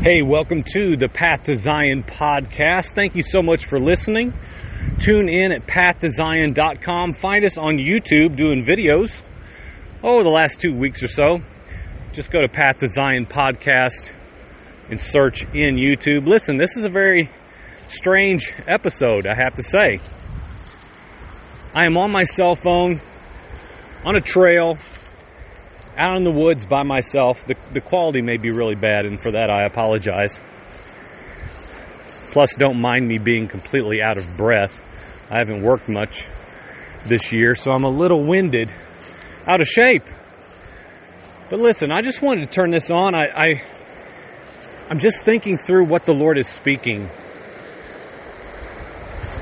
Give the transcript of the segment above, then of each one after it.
Hey, welcome to the Path to Zion podcast. Thank you so much for listening. Tune in at pathtozion.com. Find us on YouTube doing videos. Oh, the last two weeks or so. Just go to Path to Zion podcast and search in YouTube. Listen, this is a very strange episode, I have to say. I am on my cell phone on a trail out in the woods by myself. The, the quality may be really bad, and for that I apologize. Plus, don't mind me being completely out of breath. I haven't worked much this year, so I'm a little winded, out of shape. But listen, I just wanted to turn this on. I, I I'm just thinking through what the Lord is speaking.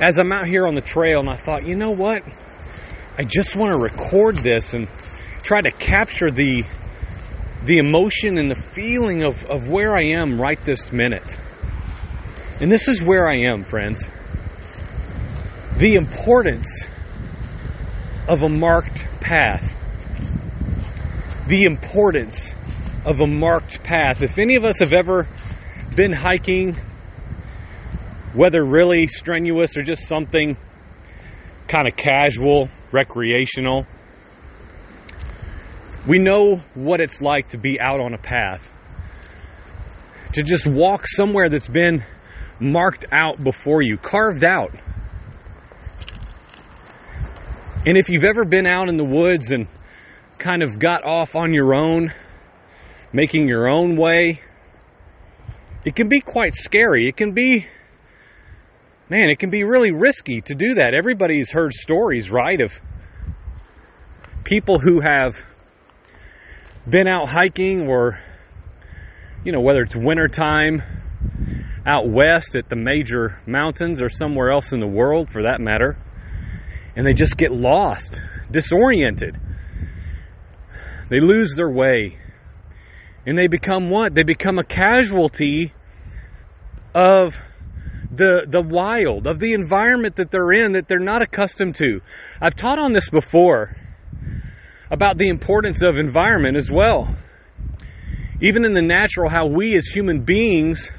As I'm out here on the trail, and I thought, you know what? I just want to record this and try to capture the the emotion and the feeling of, of where I am right this minute. And this is where I am, friends. The importance of a marked path. The importance of a marked path. If any of us have ever been hiking, whether really strenuous or just something kind of casual, recreational, we know what it's like to be out on a path. To just walk somewhere that's been marked out before you, carved out. And if you've ever been out in the woods and kind of got off on your own, making your own way, it can be quite scary. It can be, man, it can be really risky to do that. Everybody's heard stories, right, of people who have been out hiking or, you know, whether it's wintertime out west at the major mountains or somewhere else in the world for that matter, and they just get lost, disoriented. They lose their way. And they become what? They become a casualty of the the wild, of the environment that they're in that they're not accustomed to. I've taught on this before about the importance of environment as well. Even in the natural, how we as human beings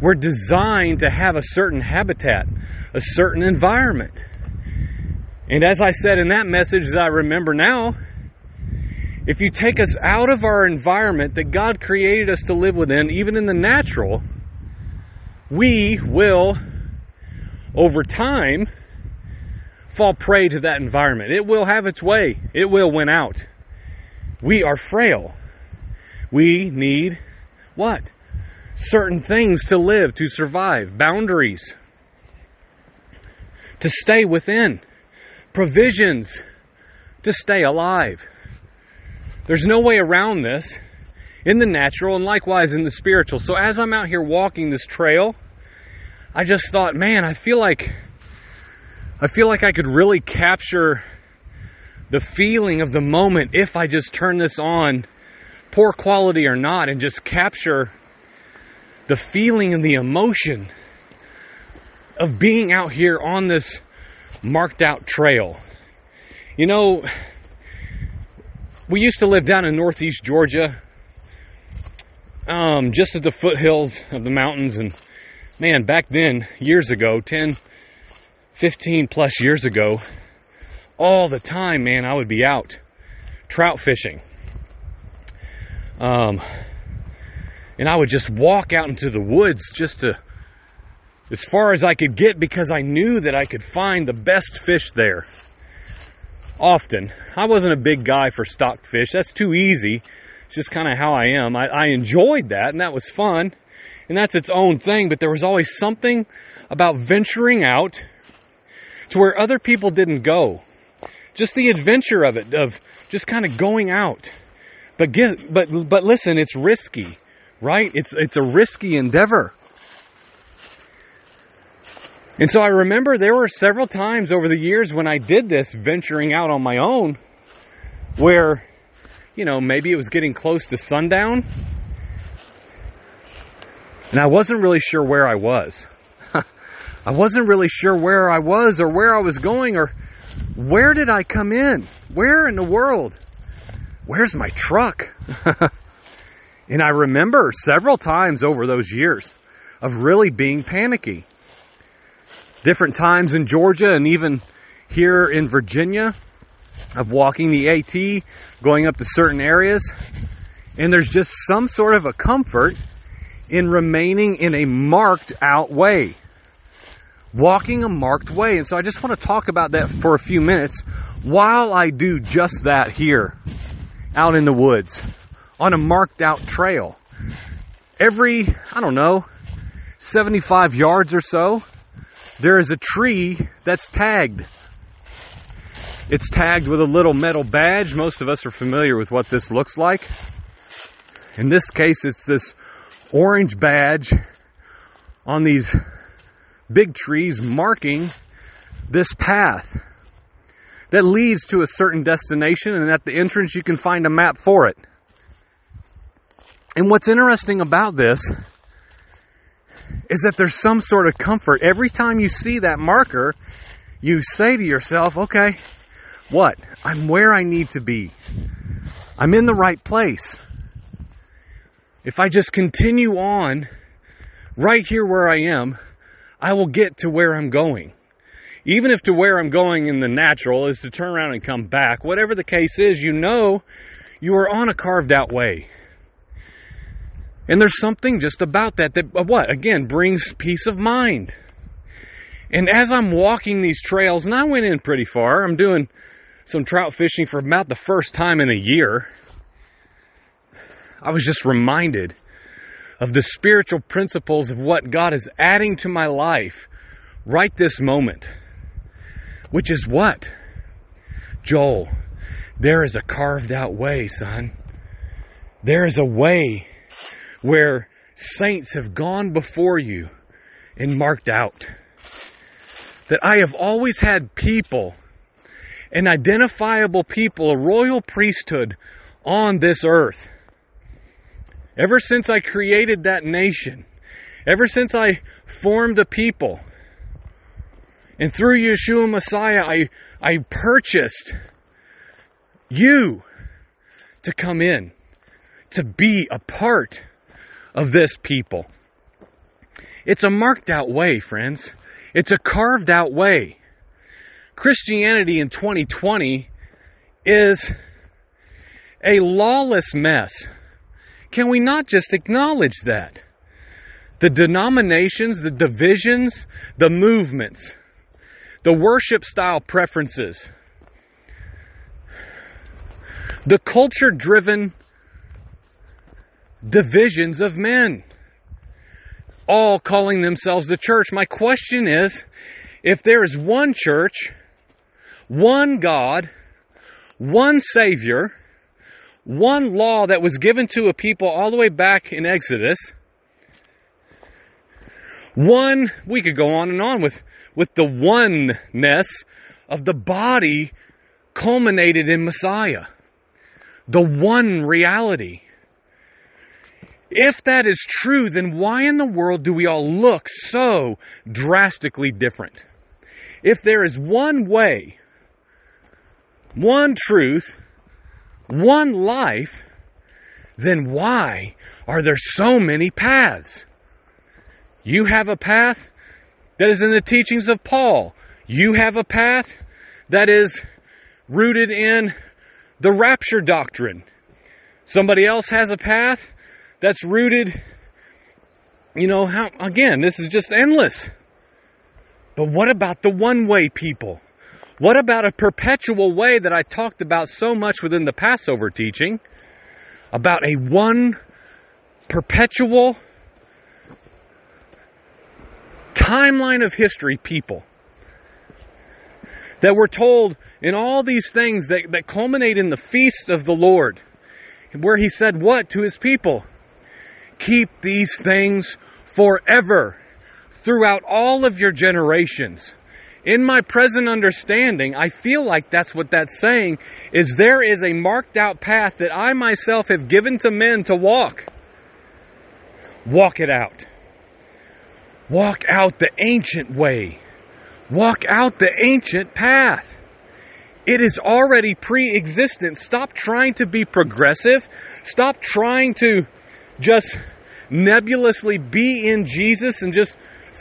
were designed to have a certain habitat, a certain environment. And as I said in that message that I remember now, if you take us out of our environment that God created us to live within, even in the natural, we will, over time, fall prey to that environment. It will have its way, it will win out. We are frail. We need what? Certain things to live, to survive, boundaries, to stay within, provisions to stay alive. There's no way around this in the natural and likewise in the spiritual. So as I'm out here walking this trail, I just thought, man, I feel like I feel like I could really capture the feeling of the moment if I just turn this on, poor quality or not, and just capture the feeling and the emotion of being out here on this marked out trail. You know, we used to live down in northeast Georgia, um, just at the foothills of the mountains, and man, back then, years ago, 10, 15 plus years ago, all the time, man, I would be out trout fishing. Um, and I would just walk out into the woods just to, as far as I could get because I knew that I could find the best fish there. Often. I wasn't a big guy for stock fish. That's too easy. It's just kind of how I am. I, I enjoyed that and that was fun. And that's its own thing, but there was always something about venturing out to where other people didn't go. Just the adventure of it, of just kind of going out. But get, but but listen, it's risky, right? It's it's a risky endeavor. And so I remember there were several times over the years when I did this venturing out on my own where you know, maybe it was getting close to sundown and I wasn't really sure where I was. I wasn't really sure where I was or where I was going or where did I come in? Where in the world? Where's my truck? And I remember several times over those years of really being panicky. Different times in Georgia and even here in Virginia of walking the AT, going up to certain areas. And there's just some sort of a comfort in remaining in a marked out way. Walking a marked way. And so I just want to talk about that for a few minutes while I do just that here out in the woods on a marked out trail. Every, I don't know, 75 yards or so, there is a tree that's tagged. It's tagged with a little metal badge. Most of us are familiar with what this looks like. In this case, it's this orange badge on these big trees marking this path that leads to a certain destination, and at the entrance, you can find a map for it. And what's interesting about this is that there's some sort of comfort. Every time you see that marker, you say to yourself, okay, what? I'm where I need to be. I'm in the right place. If I just continue on right here where I am, I will get to where I'm going. Even if to where I'm going in the natural is to turn around and come back, whatever the case is, you know you are on a carved out way. And there's something just about that that, uh, what? Again, brings peace of mind. And as I'm walking these trails, and I went in pretty far, I'm doing some trout fishing for about the first time in a year. I was just reminded of the spiritual principles of what God is adding to my life right this moment. Which is what? Joel, there is a carved out way, son. There is a way where saints have gone before you and marked out. That I have always had people, an identifiable people, a royal priesthood on this earth. Ever since I created that nation, ever since I formed a people, and through Yeshua Messiah, I, I purchased you to come in, to be a part of this people. It's a marked out way, friends. It's a carved out way. Christianity in 2020 is a lawless mess. Can we not just acknowledge that? The denominations, the divisions, the movements, the worship style preferences, the culture driven divisions of men, all calling themselves the church. My question is if there is one church, one God, one Savior, one law that was given to a people all the way back in Exodus, one, we could go on and on with, with the oneness of the body culminated in Messiah. The one reality. If that is true, then why in the world do we all look so drastically different? If there is one way, one truth, one life, then why are there so many paths? You have a path that is in the teachings of Paul. You have a path that is rooted in the rapture doctrine. Somebody else has a path that's rooted, you know, how, again, this is just endless. But what about the one way people? What about a perpetual way that I talked about so much within the Passover teaching? About a one perpetual timeline of history people that we're told in all these things that, that culminate in the feasts of the Lord, where he said what to his people? keep these things forever throughout all of your generations. In my present understanding, I feel like that's what that's saying is there is a marked out path that I myself have given to men to walk. Walk it out. Walk out the ancient way. Walk out the ancient path. It is already pre existent. Stop trying to be progressive. Stop trying to just nebulously be in Jesus and just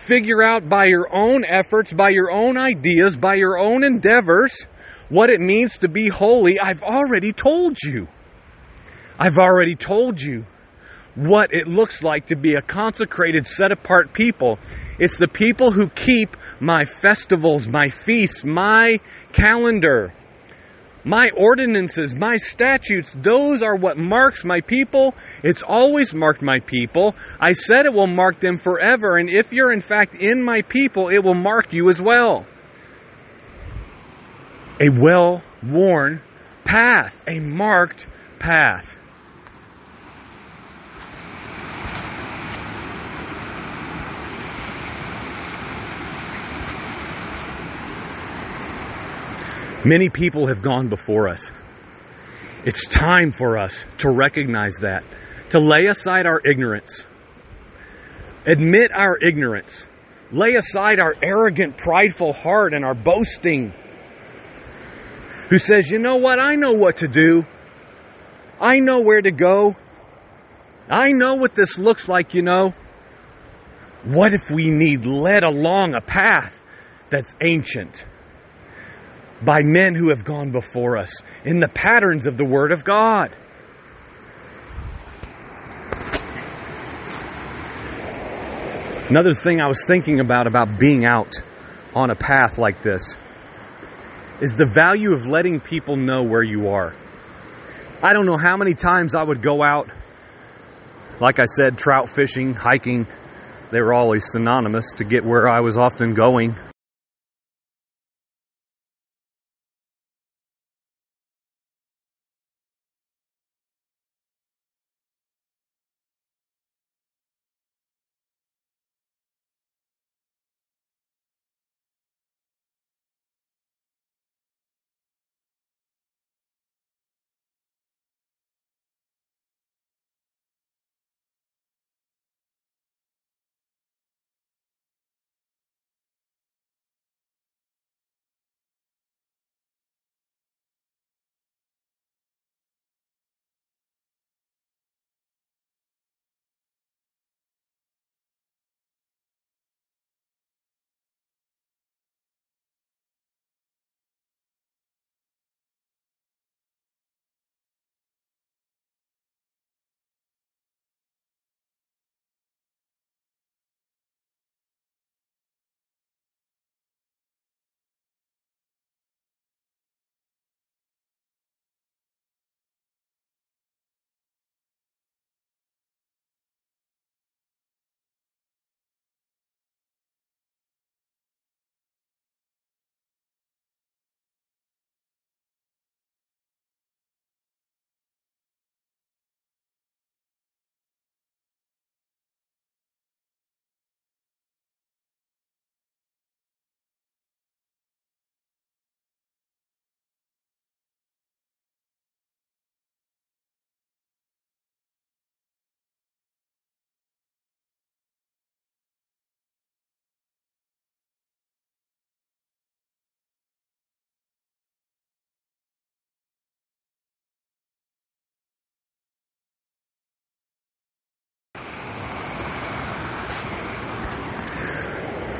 figure out by your own efforts, by your own ideas, by your own endeavors, what it means to be holy, I've already told you. I've already told you what it looks like to be a consecrated, set apart people. It's the people who keep my festivals, my feasts, my calendar, my ordinances, my statutes. Those are what marks my people. It's always marked my people. I said it will mark them forever. And if you're in fact in my people, it will mark you as well. A well worn path, a marked path. Many people have gone before us. It's time for us to recognize that, to lay aside our ignorance, admit our ignorance, lay aside our arrogant, prideful heart and our boasting, who says, you know what, I know what to do, I know where to go, I know what this looks like, you know. What if we need led along a path that's ancient? By men who have gone before us in the patterns of the Word of God. Another thing I was thinking about about being out on a path like this is the value of letting people know where you are. I don't know how many times I would go out, like I said, trout fishing, hiking. They were always synonymous to get where I was often going.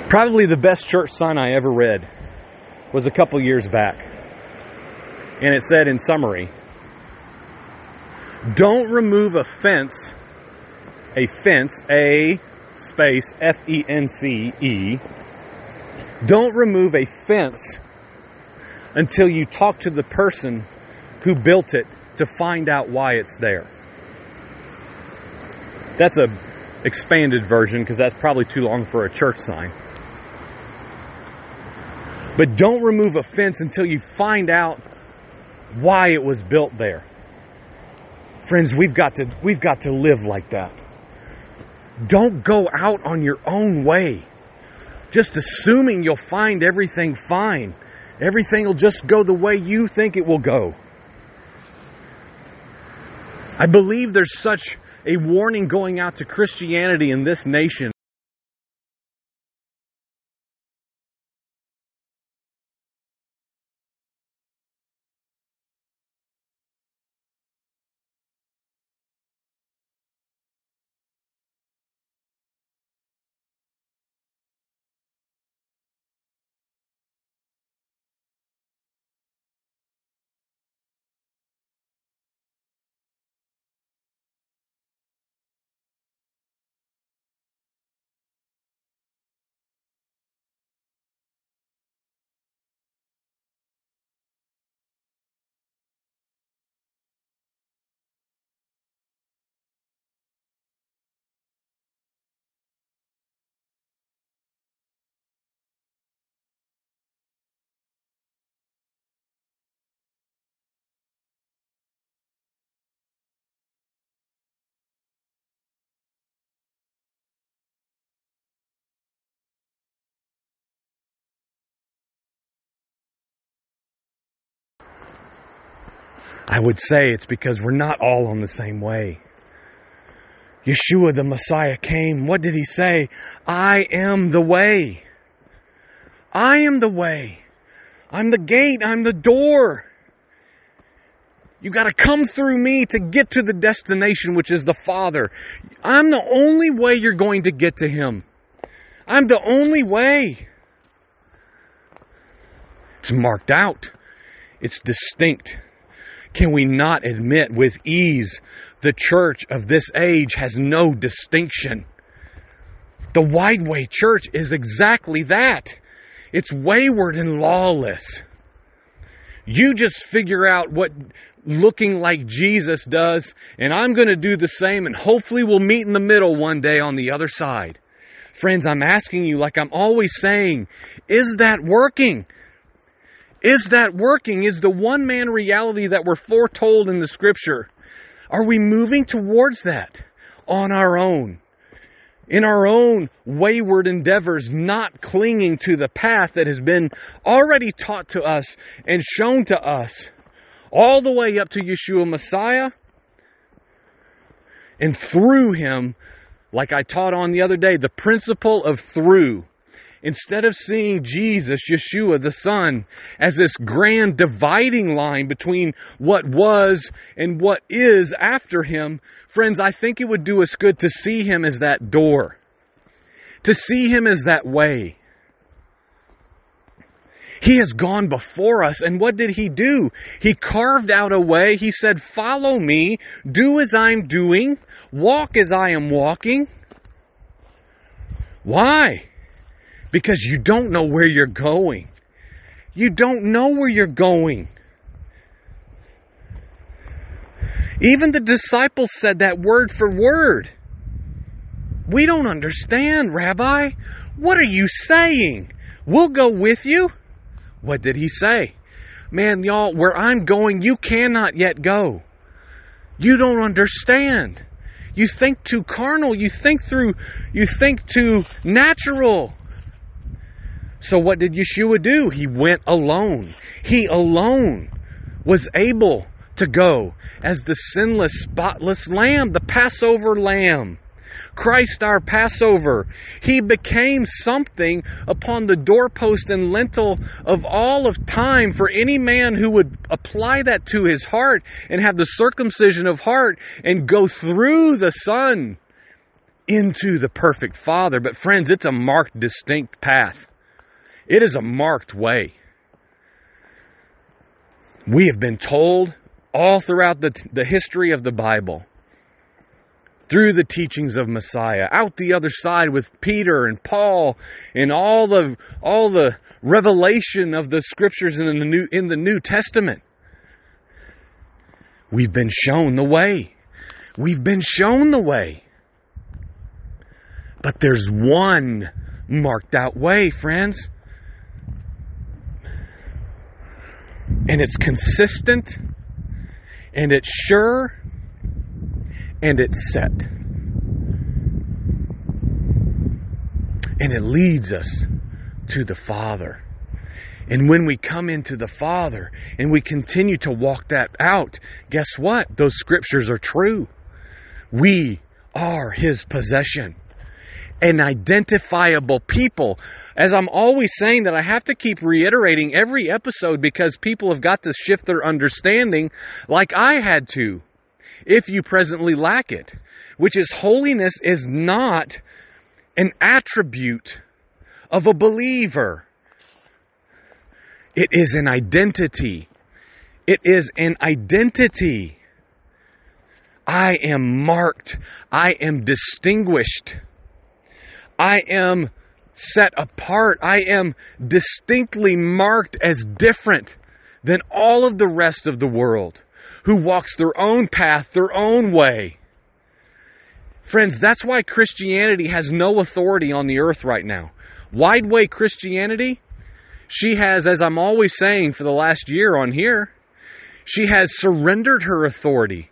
Probably the best church sign I ever read was a couple years back. And it said in summary Don't remove a fence, a fence, A space F E N C E. Don't remove a fence until you talk to the person who built it to find out why it's there. That's a expanded version because that's probably too long for a church sign. But don't remove a fence until you find out why it was built there. Friends, we've got to we've got to live like that. Don't go out on your own way. Just assuming you'll find everything fine. Everything will just go the way you think it will go. I believe there's such a warning going out to Christianity in this nation I would say it's because we're not all on the same way. Yeshua the Messiah came. What did he say? I am the way. I am the way. I'm the gate. I'm the door. You got to come through me to get to the destination, which is the Father. I'm the only way you're going to get to Him. I'm the only way. It's marked out. It's distinct. Can we not admit with ease the church of this age has no distinction? The wide way church is exactly that. It's wayward and lawless. You just figure out what looking like Jesus does, and I'm going to do the same, and hopefully we'll meet in the middle one day on the other side. Friends, I'm asking you, like I'm always saying, is that working? Is that working? Is the one man reality that we're foretold in the scripture? Are we moving towards that on our own? In our own wayward endeavors, not clinging to the path that has been already taught to us and shown to us, all the way up to Yeshua Messiah, and through him, like I taught on the other day, the principle of through Instead of seeing Jesus, Yeshua, the Son, as this grand dividing line between what was and what is after him, friends, I think it would do us good to see him as that door, to see him as that way. He has gone before us, and what did he do? He carved out a way. He said, Follow me, do as I'm doing, walk as I am walking. Why? Because you don't know where you're going. You don't know where you're going. Even the disciples said that word for word. We don't understand, Rabbi. What are you saying? We'll go with you. What did he say? Man, y'all, where I'm going, you cannot yet go. You don't understand. You think too carnal. You think through, you think too natural. So what did Yeshua do? He went alone. He alone was able to go as the sinless, spotless lamb, the Passover lamb. Christ our Passover. He became something upon the doorpost and lintel of all of time for any man who would apply that to his heart and have the circumcision of heart and go through the Son into the perfect Father. But friends, it's a marked, distinct path. It is a marked way. We have been told all throughout the, the history of the Bible, through the teachings of Messiah, out the other side with Peter and Paul, and all the all the revelation of the scriptures in the New in the New Testament. We've been shown the way. We've been shown the way. But there's one marked out way, friends. And it's consistent and it's sure and it's set. And it leads us to the Father. And when we come into the Father and we continue to walk that out, guess what? Those scriptures are true. We are His possession an identifiable people. As I'm always saying that I have to keep reiterating every episode because people have got to shift their understanding like I had to. If you presently lack it, which is holiness is not an attribute of a believer. It is an identity. It is an identity. I am marked. I am distinguished. I am set apart. I am distinctly marked as different than all of the rest of the world who walks their own path, their own way. Friends, that's why Christianity has no authority on the earth right now. Wide way Christianity, she has, as I'm always saying for the last year on here, she has surrendered her authority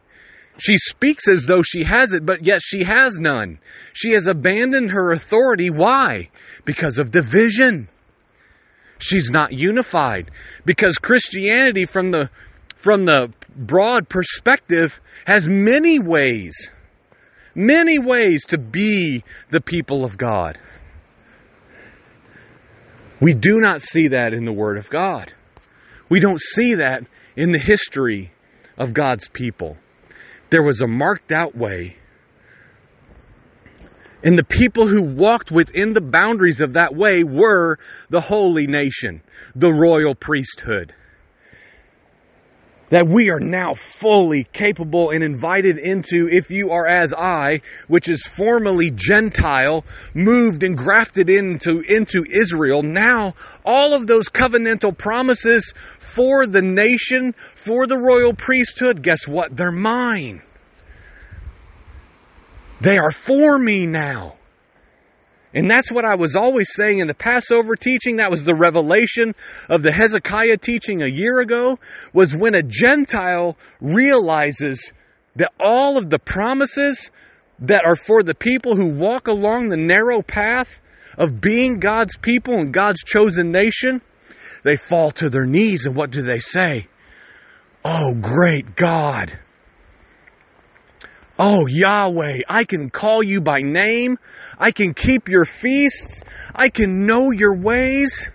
she speaks as though she has it, but yet she has none. She has abandoned her authority. Why? Because of division. She's not unified. Because Christianity from the from the broad perspective, has many ways, many ways to be the people of God. We do not see that in the Word of God. We don't see that in the history of God's people. There was a marked out way. And the people who walked within the boundaries of that way were the holy nation, the royal priesthood that we are now fully capable and invited into if you are as I, which is formerly Gentile, moved and grafted into, into Israel. Now, all of those covenantal promises for the nation, for the royal priesthood, guess what? They're mine. They are for me now. And that's what I was always saying in the Passover teaching. That was the revelation of the Hezekiah teaching a year ago, was when a Gentile realizes that all of the promises that are for the people who walk along the narrow path of being God's people and God's chosen nation, they fall to their knees and what do they say? Oh, great God. Oh, Yahweh, I can call you by name. I can keep your feasts. I can know your ways.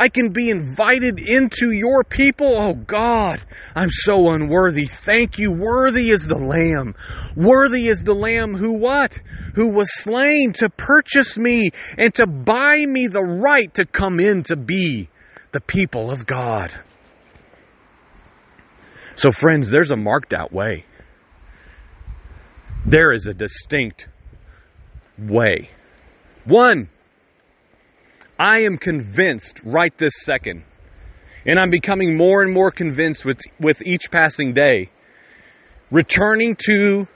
I can be invited into your people. Oh God, I'm so unworthy. Thank you. Worthy is the Lamb. Worthy is the Lamb who what? Who was slain to purchase me and to buy me the right to come in to be the people of God. So, friends, there's a marked out way. There is a distinct way. One, I am convinced right this second, and I'm becoming more and more convinced with, with each passing day, returning to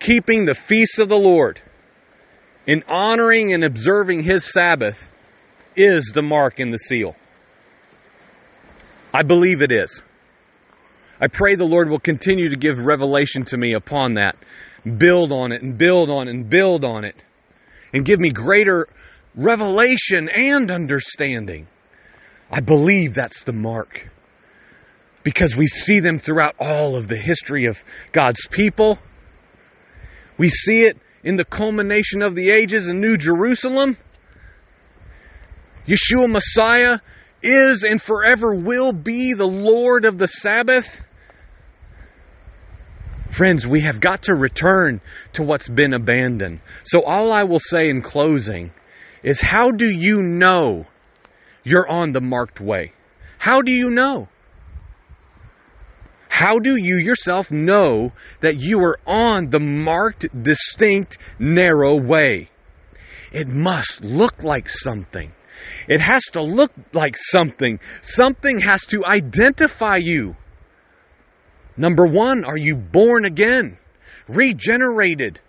keeping the feasts of the Lord and honoring and observing His Sabbath is the mark and the seal. I believe it is. I pray the Lord will continue to give revelation to me upon that. Build on it and build on it and build on it. And give me greater revelation and understanding. I believe that's the mark. Because we see them throughout all of the history of God's people. We see it in the culmination of the ages in New Jerusalem. Yeshua Messiah is and forever will be the Lord of the Sabbath. Friends, we have got to return to what's been abandoned. So, all I will say in closing is how do you know you're on the marked way? How do you know? How do you yourself know that you are on the marked, distinct, narrow way? It must look like something. It has to look like something. Something has to identify you. Number one, are you born again? Regenerated?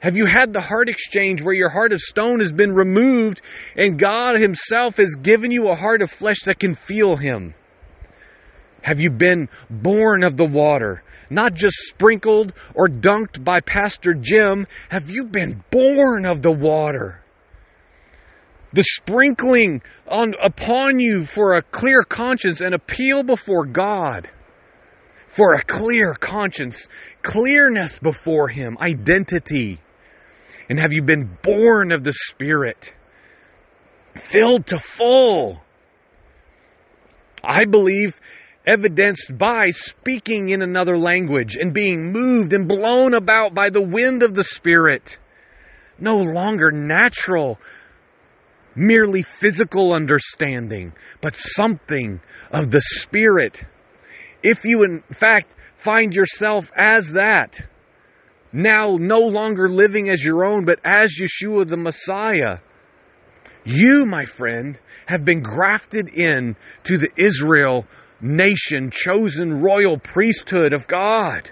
Have you had the heart exchange where your heart of stone has been removed and God Himself has given you a heart of flesh that can feel Him? Have you been born of the water? Not just sprinkled or dunked by Pastor Jim. Have you been born of the water? The sprinkling on, upon you for a clear conscience and appeal before God for a clear conscience, clearness before Him, identity. And have you been born of the Spirit? Filled to full. I believe evidenced by speaking in another language and being moved and blown about by the wind of the Spirit. No longer natural, merely physical understanding, but something of the Spirit if you, in fact, find yourself as that, now no longer living as your own, but as Yeshua the Messiah, you, my friend, have been grafted in to the Israel nation, chosen royal priesthood of God.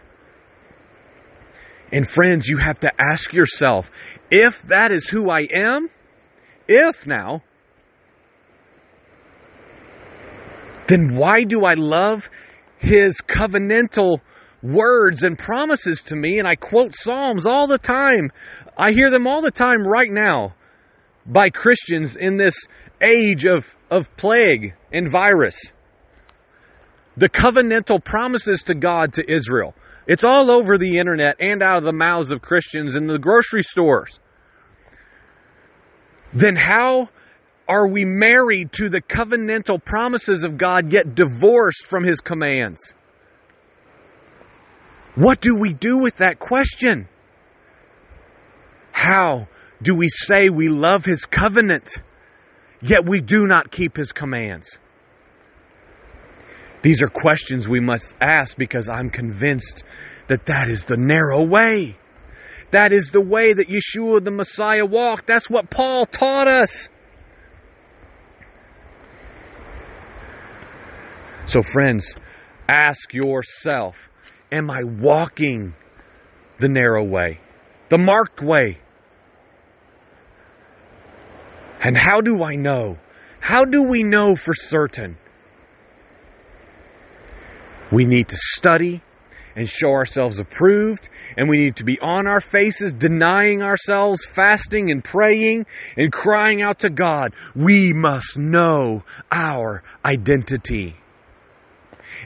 And friends, you have to ask yourself if that is who I am, if now, then why do I love his covenantal words and promises to me, and I quote Psalms all the time. I hear them all the time right now by Christians in this age of, of plague and virus. the covenantal promises to God to Israel. It's all over the internet and out of the mouths of Christians in the grocery stores. Then how are we married to the covenantal promises of God yet divorced from his commands? What do we do with that question? How do we say we love his covenant, yet we do not keep his commands? These are questions we must ask because I'm convinced that that is the narrow way. That is the way that Yeshua the Messiah walked. That's what Paul taught us. So, friends, ask yourself Am I walking the narrow way, the marked way? And how do I know? How do we know for certain? We need to study and show ourselves approved, and we need to be on our faces, denying ourselves, fasting and praying and crying out to God. We must know our identity.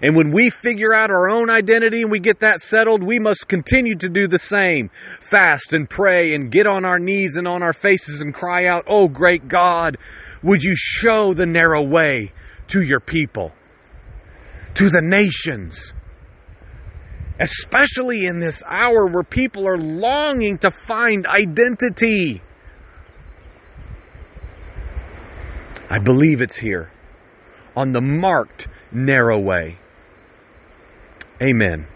And when we figure out our own identity and we get that settled, we must continue to do the same. Fast and pray and get on our knees and on our faces and cry out, Oh, great God, would you show the narrow way to your people? to the nations. Especially in this hour where people are longing to find identity. I believe it's here on the marked narrow way. Amen.